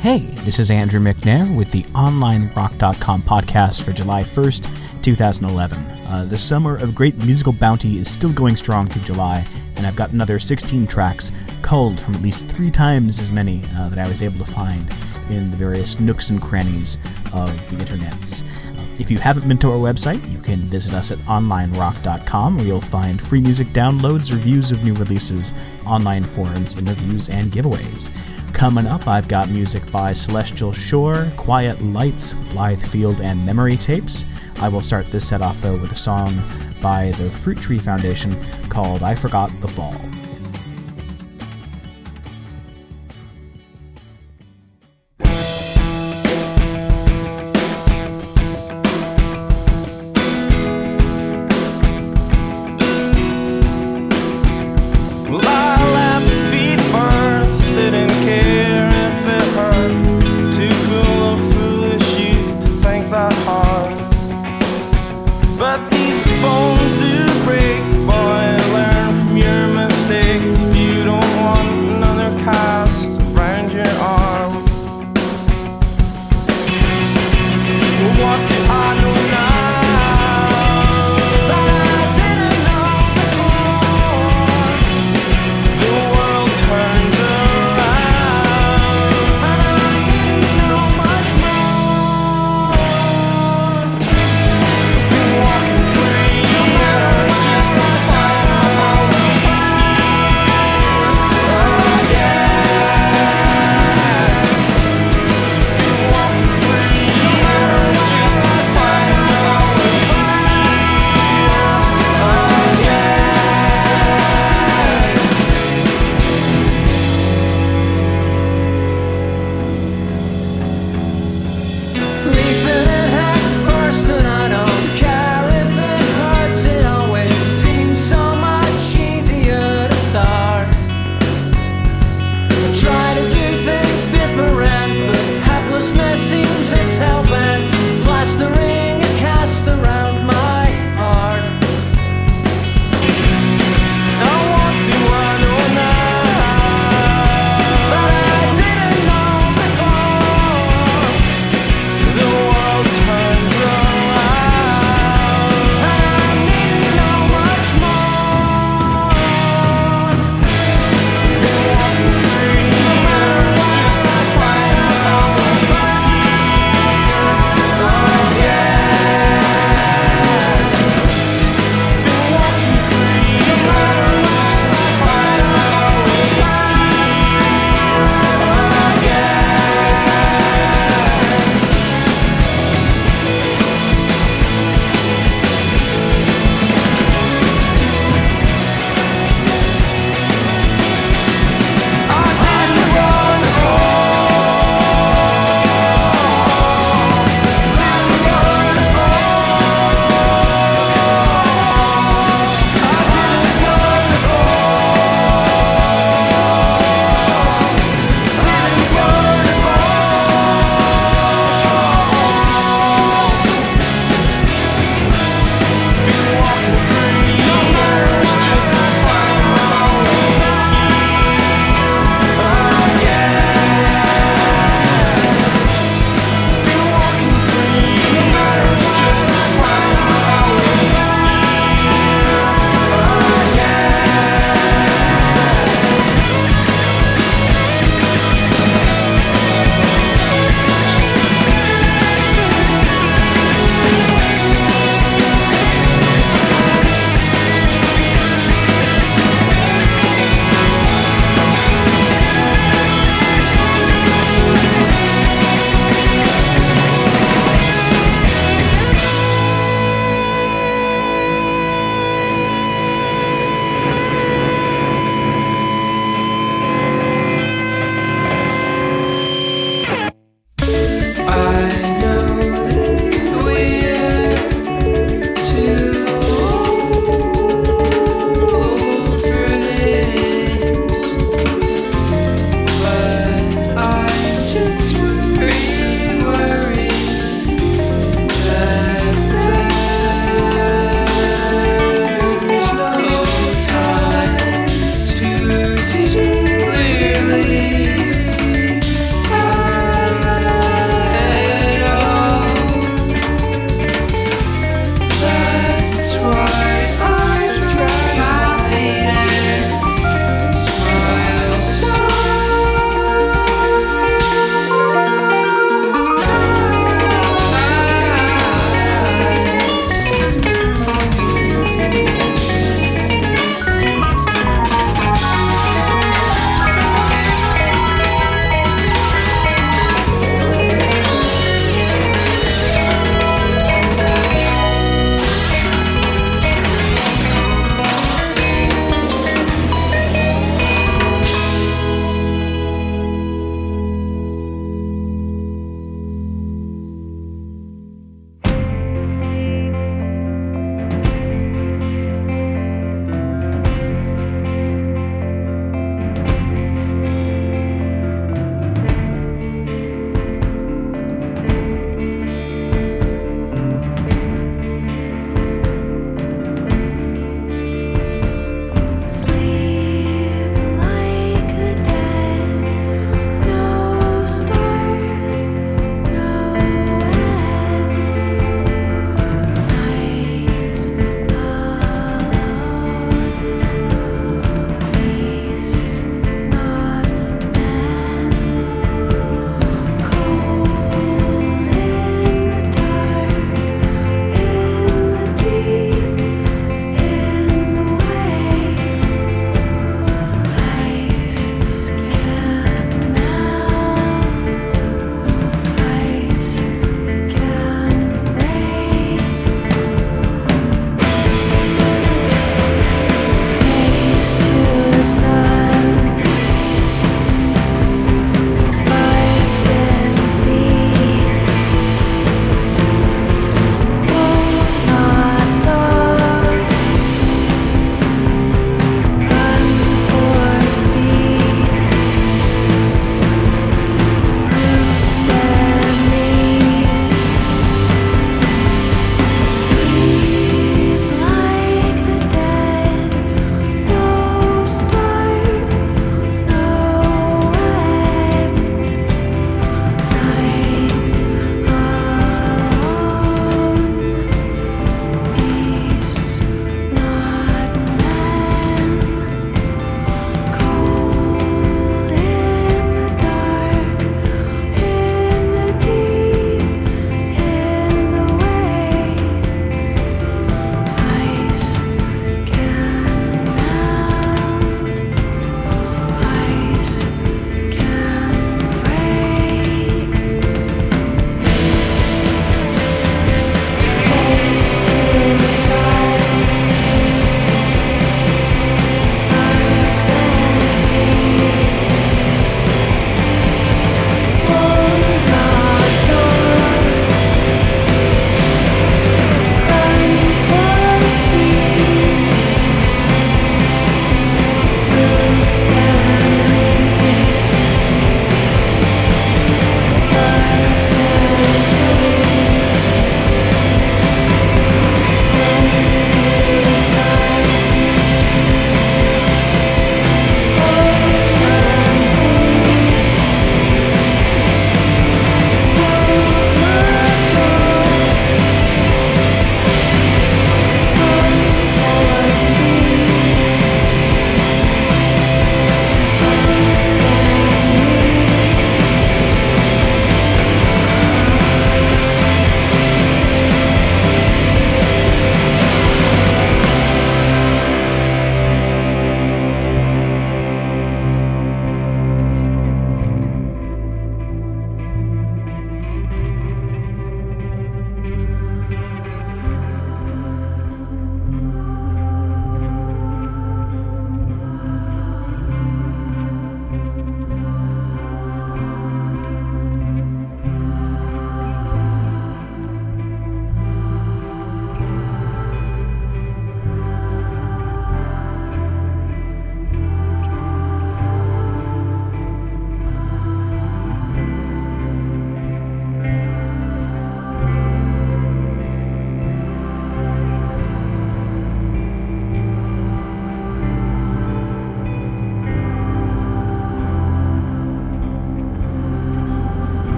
Hey, this is Andrew McNair with the OnlineRock.com podcast for July 1st, 2011. Uh, the summer of great musical bounty is still going strong through July, and I've got another 16 tracks culled from at least three times as many uh, that I was able to find in the various nooks and crannies of the internets. Uh, if you haven't been to our website, you can visit us at onlinerock.com where you'll find free music downloads, reviews of new releases, online forums, interviews, and giveaways. Coming up, I've got music by Celestial Shore, Quiet Lights, Blithe Field, and Memory Tapes. I will start this set off, though, with a song by the Fruit Tree Foundation called I Forgot the Fall.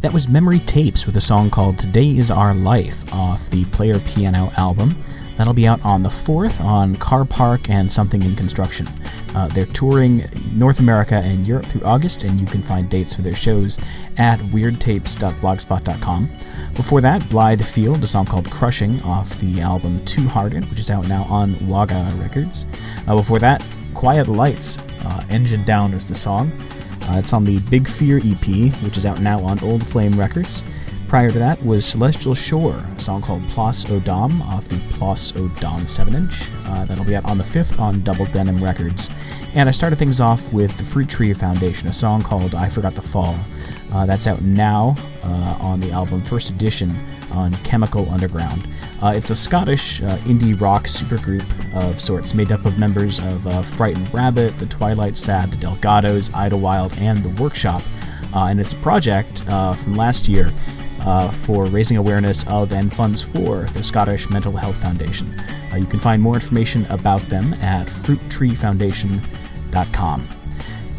That was Memory Tapes with a song called Today Is Our Life off the Player Piano album. That'll be out on the 4th on Carpark and Something in Construction. Uh, they're touring North America and Europe through August, and you can find dates for their shows at weirdtapes.blogspot.com. Before that, Blithe Field, a song called Crushing off the album Two Hearted, which is out now on Waaga Records. Uh, before that, Quiet Lights, uh, Engine Down is the song. Uh, it's on the Big Fear EP, which is out now on Old Flame Records. Prior to that was Celestial Shore, a song called Place Aux Dames off the Place Aux Dames 7 inch. Uh, that'll be out on the 5th on Double Denim Records. And I started things off with the Fruit Tree Foundation, a song called I Forgot the Fall. Uh, that's out now uh, on the album First Edition on Chemikal Underground. Uh, it's a Scottish uh, indie rock supergroup of sorts, made up of members of uh, Frightened Rabbit, The Twilight Sad, The Delgados, Idlewild, and The Workshop. and it's a project from last year uh, for raising awareness of and funds for the Scottish Mental Health Foundation. Uh, you can find more information about them at fruittreefoundation.com.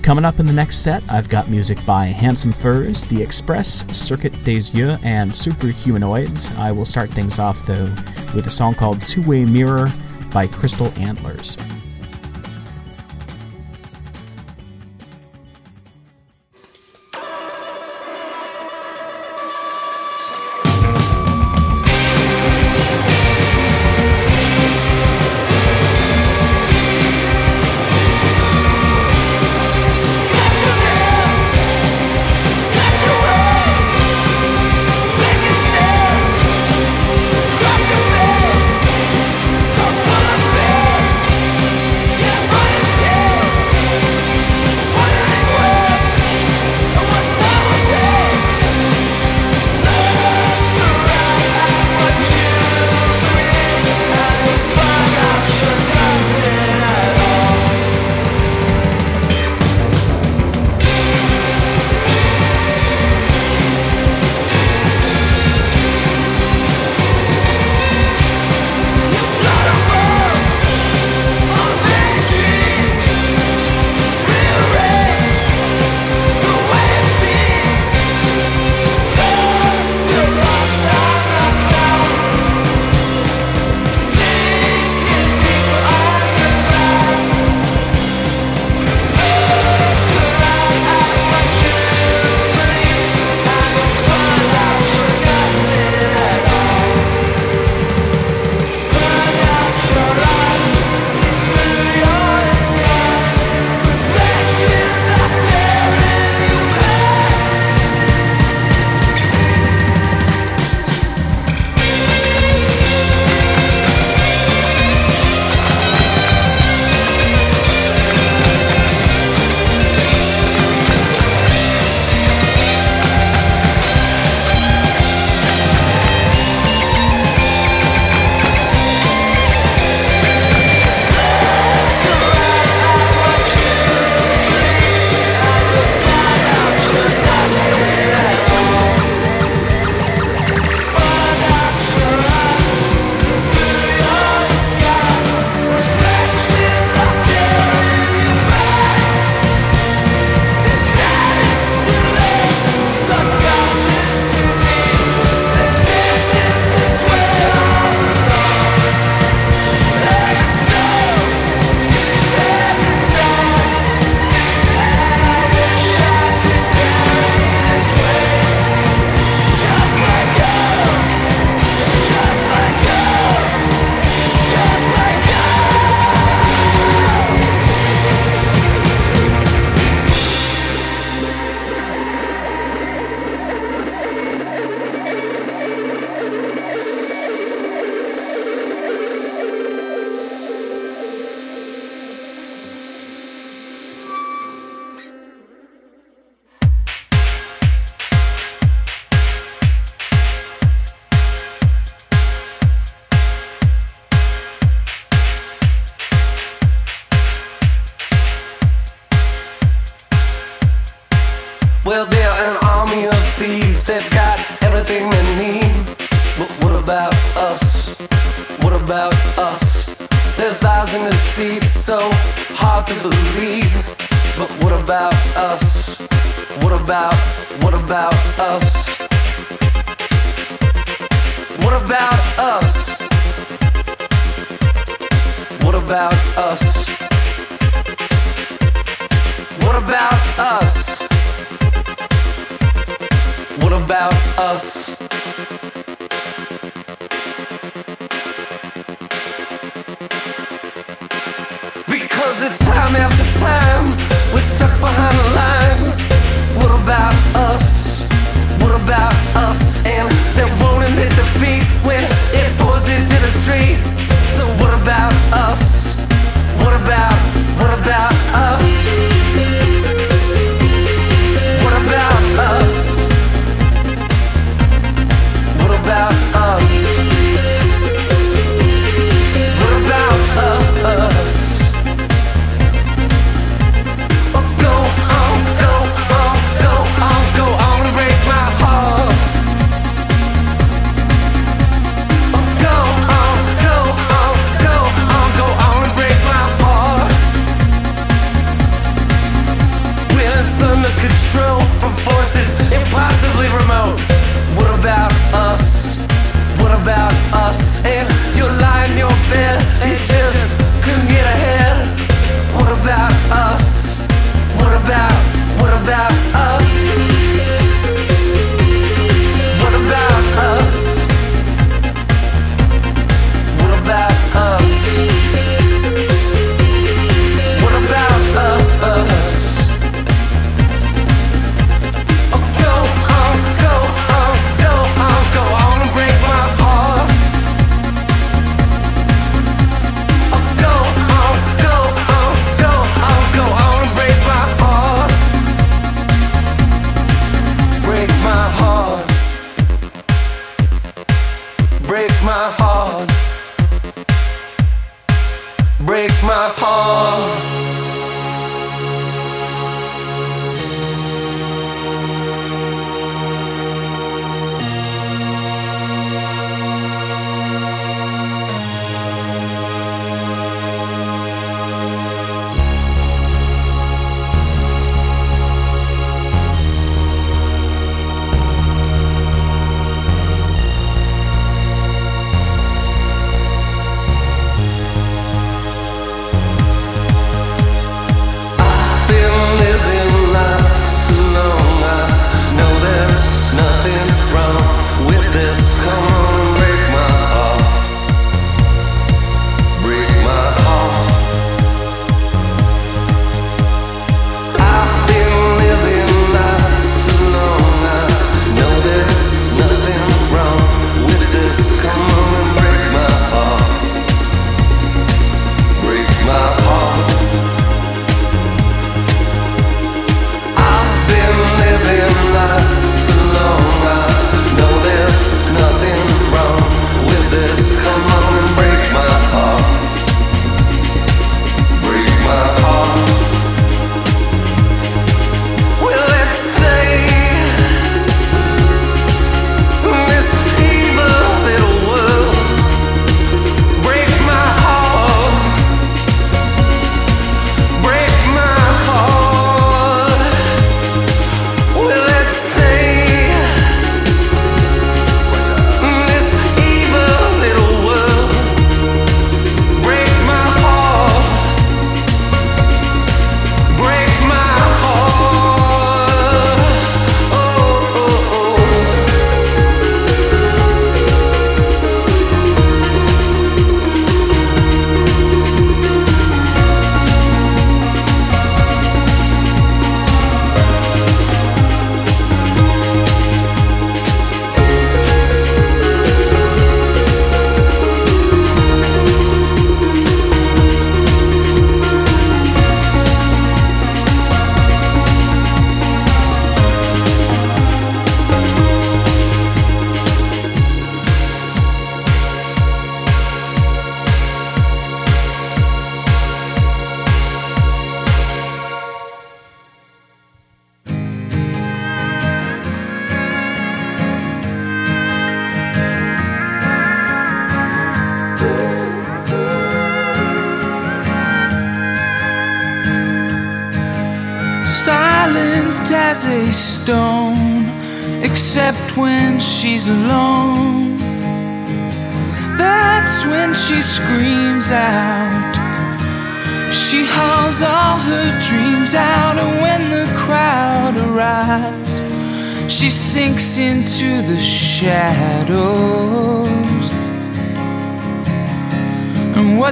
Coming up in the next set, I've got music by Handsome Furs, The Express, Circuit des Yeux, and Superhumanoids. I will start things off, though, with a song called Two Way Mirror by Crystal Antlers.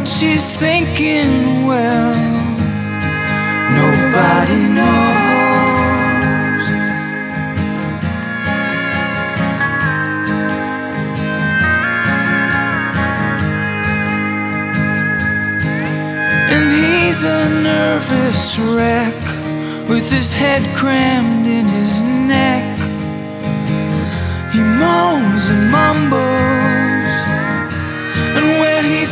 What she's thinking, well, nobody knows. And he's a nervous wreck with his head crammed in his neck. He moans and mumbles,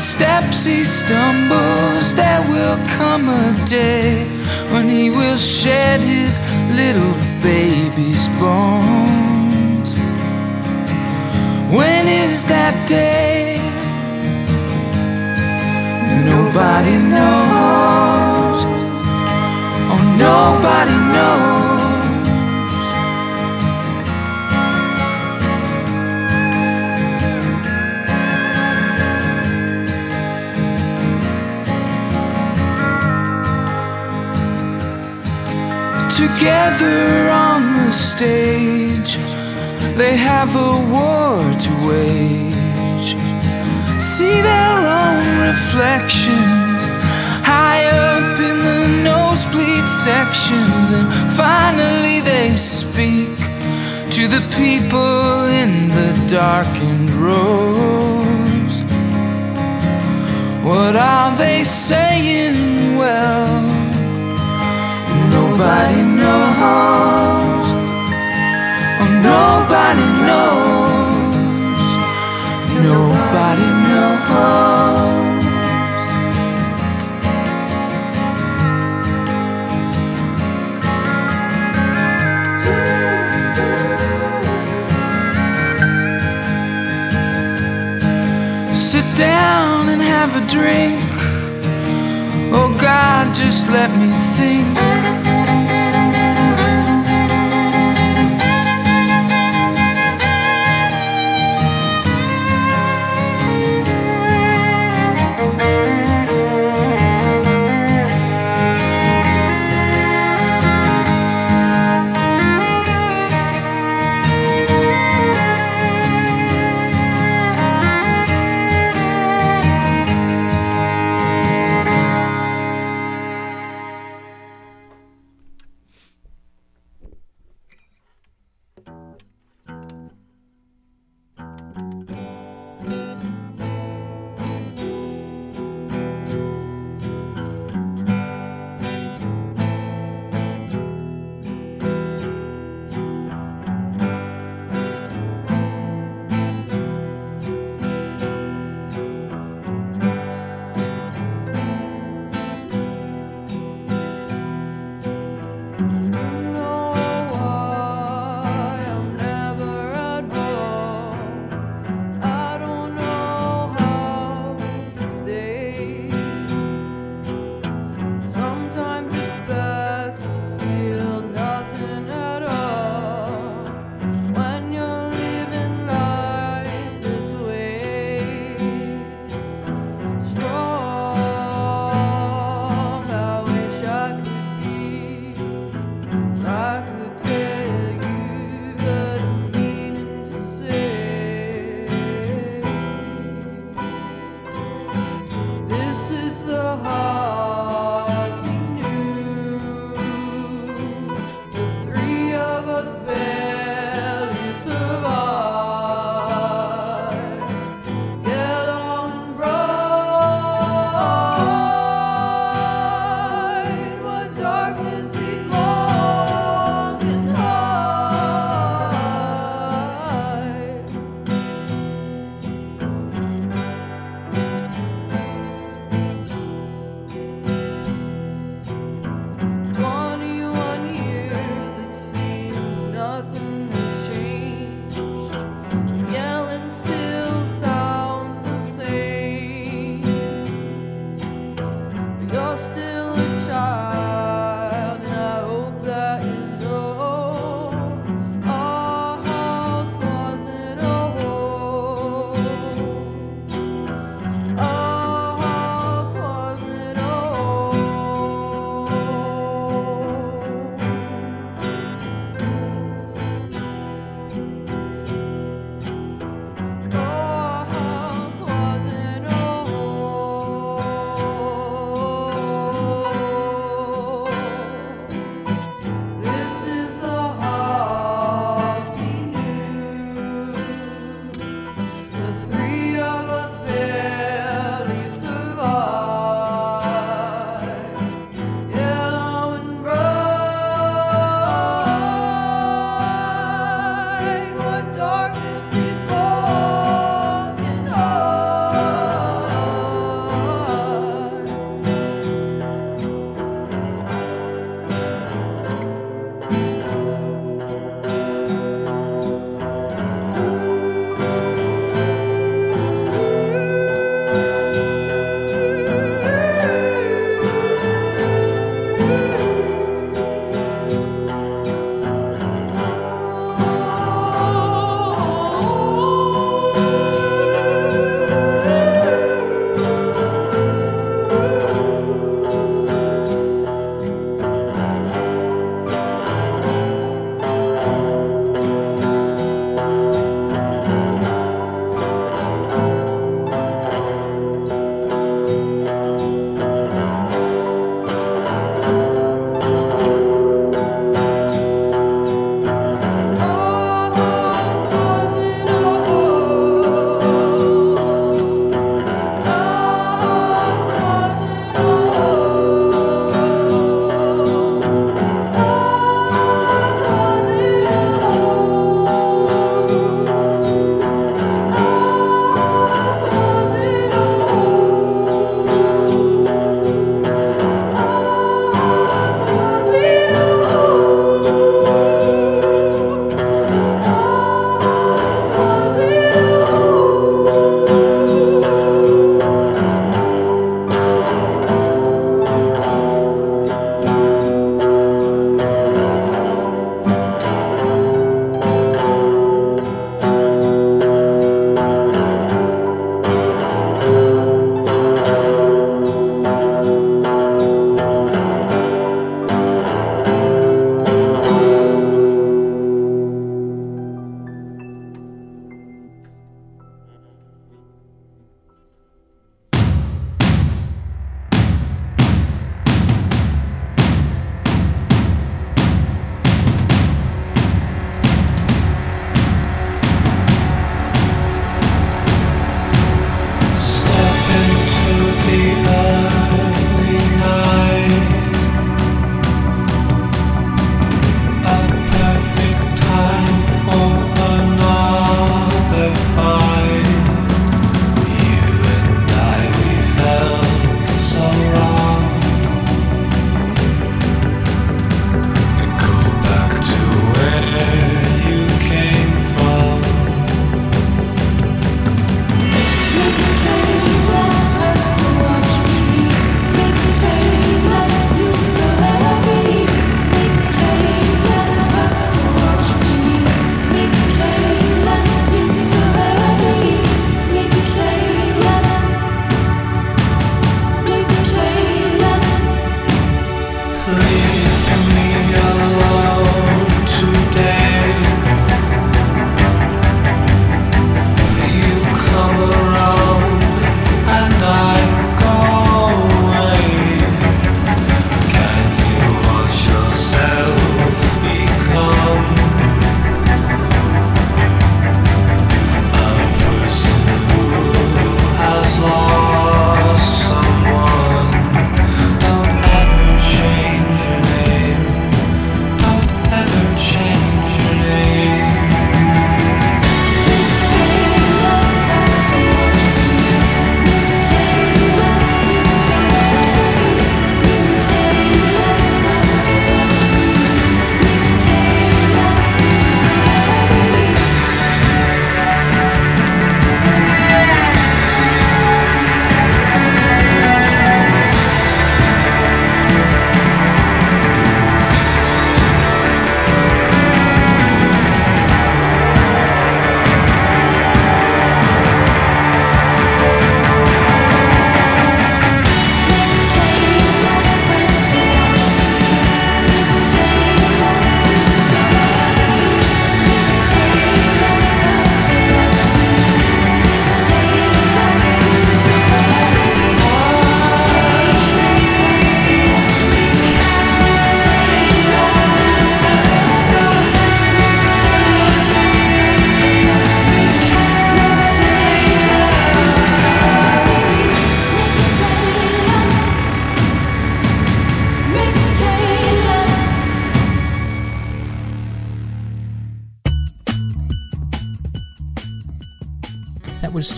steps, he stumbles. There will come a day when he will shed his little baby's bones. When is that day? Nobody knows. Oh, nobody knows. Together on the stage, they have a war to wage see their own reflections high up in the nosebleed sections, and finally they speak to the people in the darkened rows. What are they saying? Well, nobody knows. Oh, nobody knows. Nobody knows. Sit down and have a drink. Oh God, just let me think.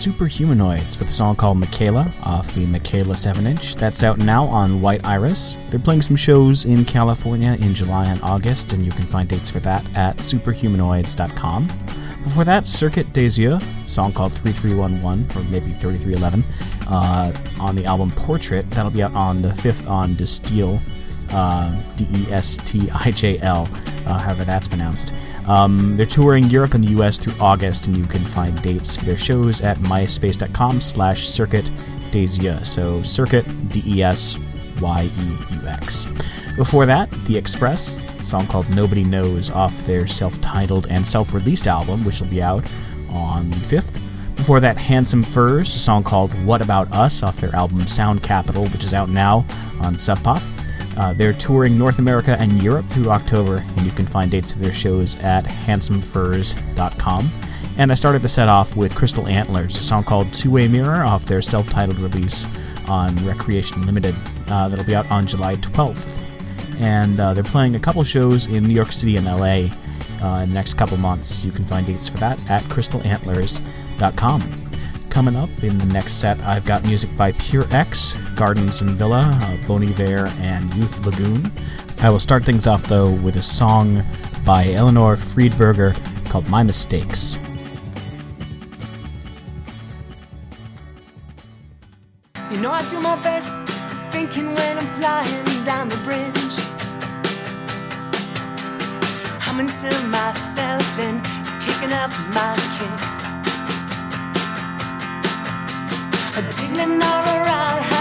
Superhumanoids with a song called Mikelah off the Mikelah 7 inch. That's out now on White Iris. They're playing some shows in California in July and August, and you can find dates for that at superhumanoids.com. Before that, Circuit des song called 3311, or maybe 3311, uh, on the album Portrait. That'll be out on the 5th on De Stijl, uh, D E S T I J L, uh, however that's pronounced. Um, they're touring Europe and the US through August, and you can find dates for their shows at myspace.com slash circuit des So circuit, D E S Y E U X. Before that, The Express, a song called Nobody Knows off their self titled and self released album, which will be out on the 5th. Before that, Handsome Furs, a song called What About Us off their album Sound Kapital, which is out now on Sub Pop. Uh, they're touring North America and Europe through October, and you can find dates of their shows at handsomefurs.com. And I started the set off with Crystal Antlers, a song called Two Way Mirror off their self titled release on Recreation Limited. Uh, that'll be out on July 12th. And uh, they're playing a couple shows in New York City and LA uh, in the next couple months. You can find dates for that at crystalantlers.com. Coming up in the next set, I've got music by Pure X, Gardens and Villa, uh, Bon Iver, and Youth Lagoon. I will start things off though with a song by Eleanor Friedberger called My Mistakes. You know I do my best thinking when I'm flying down the bridge. Humming to myself and kicking up my kicks. Jiggling all around,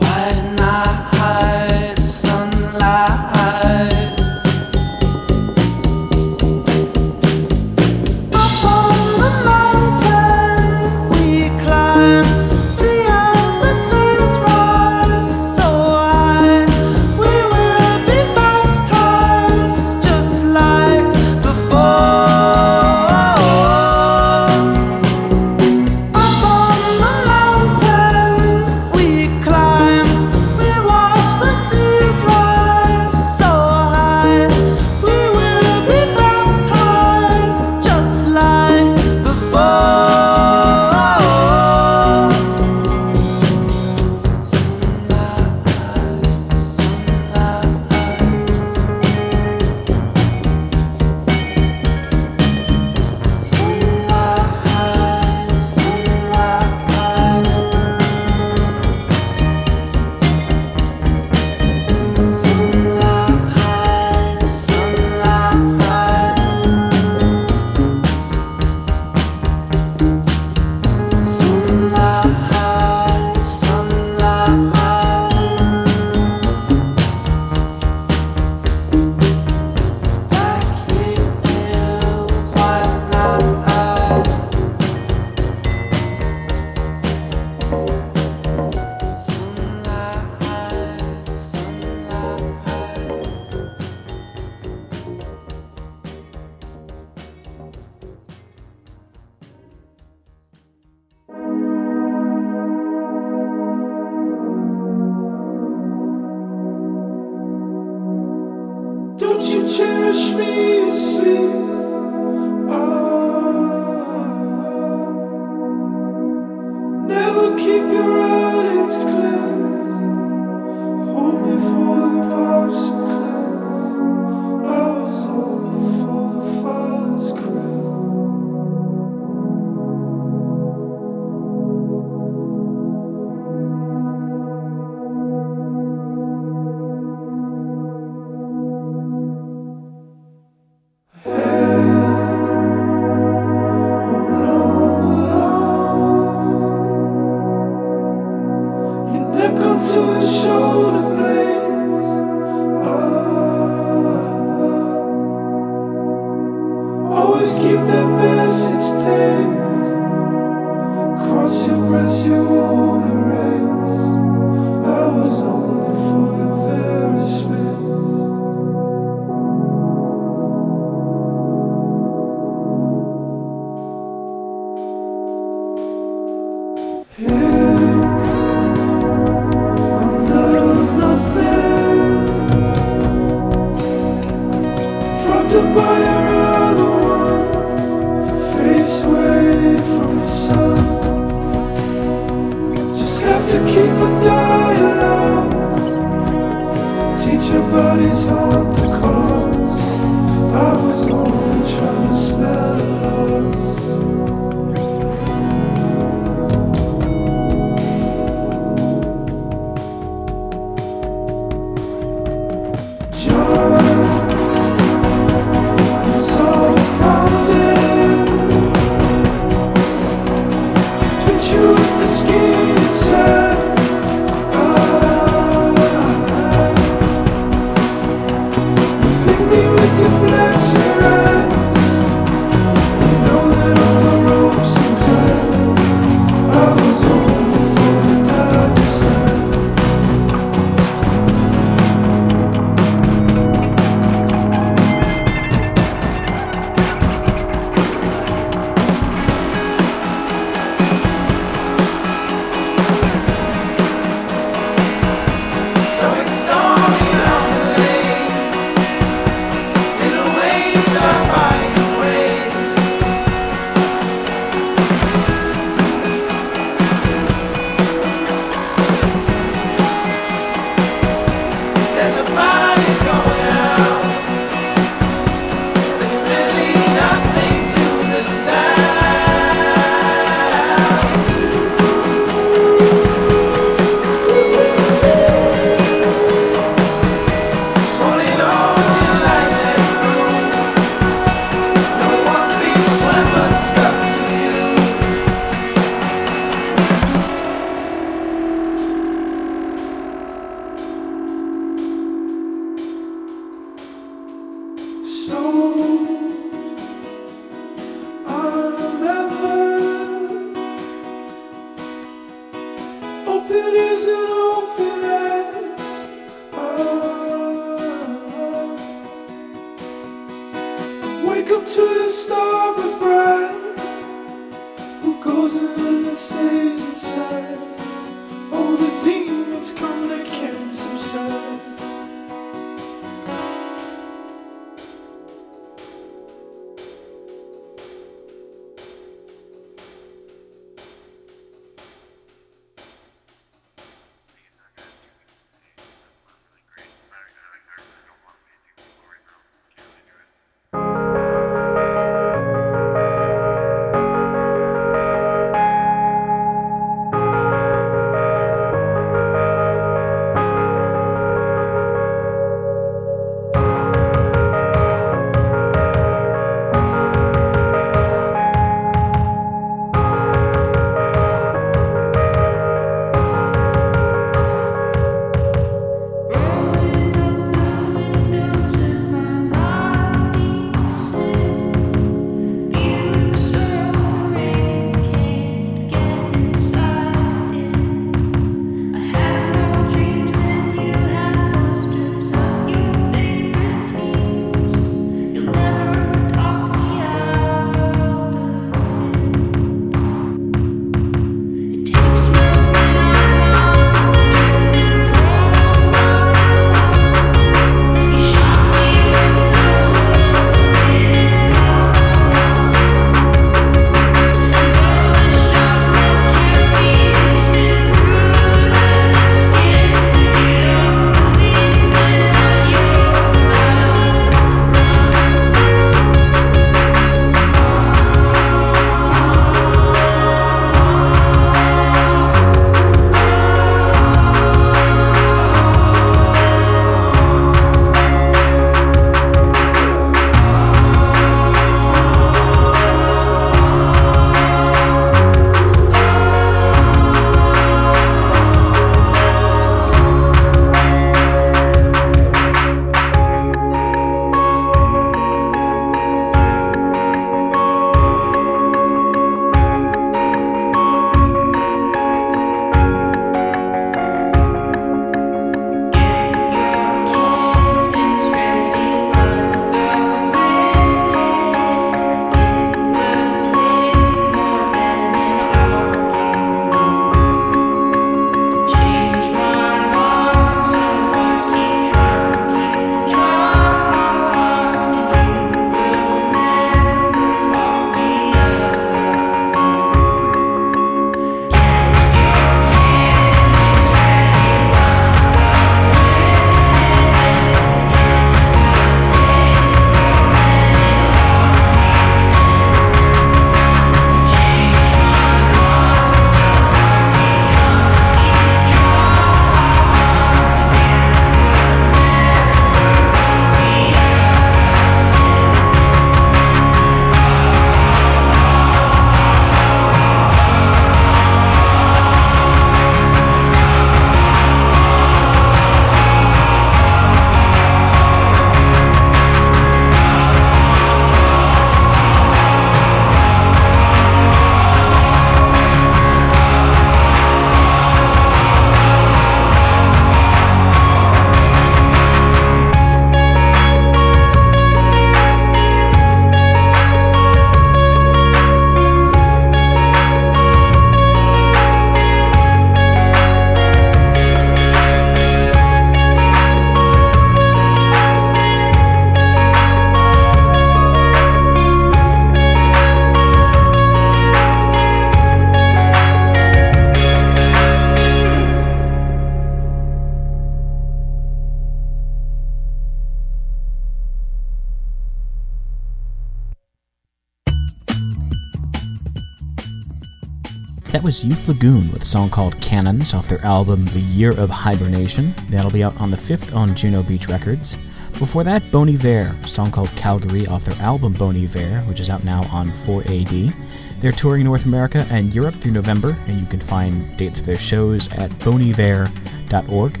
was Youth Lagoon with a song called Cannons off their album The Year of Hibernation. That'll be out on the 5th on Juno Beach Records. Before that, Bon Iver, song called Calgary off their album Bon Iver, which is out now on 4AD. They're touring North America and Europe through November, and you can find dates of their shows at boniver.org.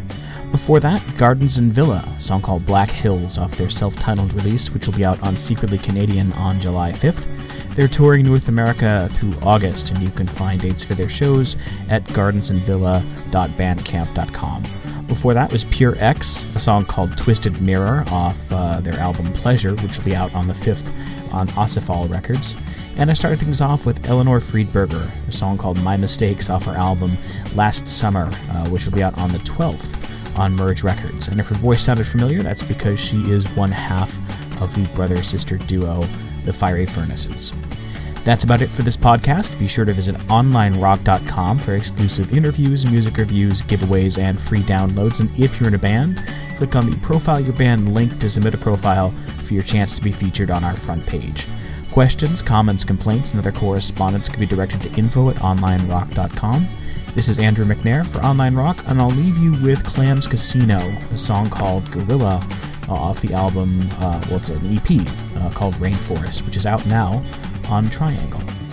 Before that, Gardens and Villa, a song called Black Hills off their self titled release, which will be out on Secretly Canadian on July 5th. They're touring North America through August, and you can find dates for their shows at gardensandvilla.bandcamp.com. Before that was Pure X, a song called Twisted Mirror off uh, their album Pleasure, which will be out on the 5th on Acéphale Records. And I started things off with Eleanor Friedberger, a song called My Mistakes off her album Last Summer, uh, which will be out on the 12th on Merge Records. And if her voice sounded familiar, that's because she is one half of the brother sister duo, the Fiery Furnaces. That's about it for this podcast. Be sure to visit onlinerock.com for exclusive interviews, music reviews, giveaways, and free downloads. And if you're in a band, click on the Profile Your Band link to submit a profile for your chance to be featured on our front page. Questions, comments, complaints, and other correspondence can be directed to info at onlinerock.com. This is Andrew McNair for OnlineRock, and I'll leave you with Clams Casino, a song called Gorilla off the album, uh, well, it's an EP uh, called Rainforest, which is out now on Tri Angle.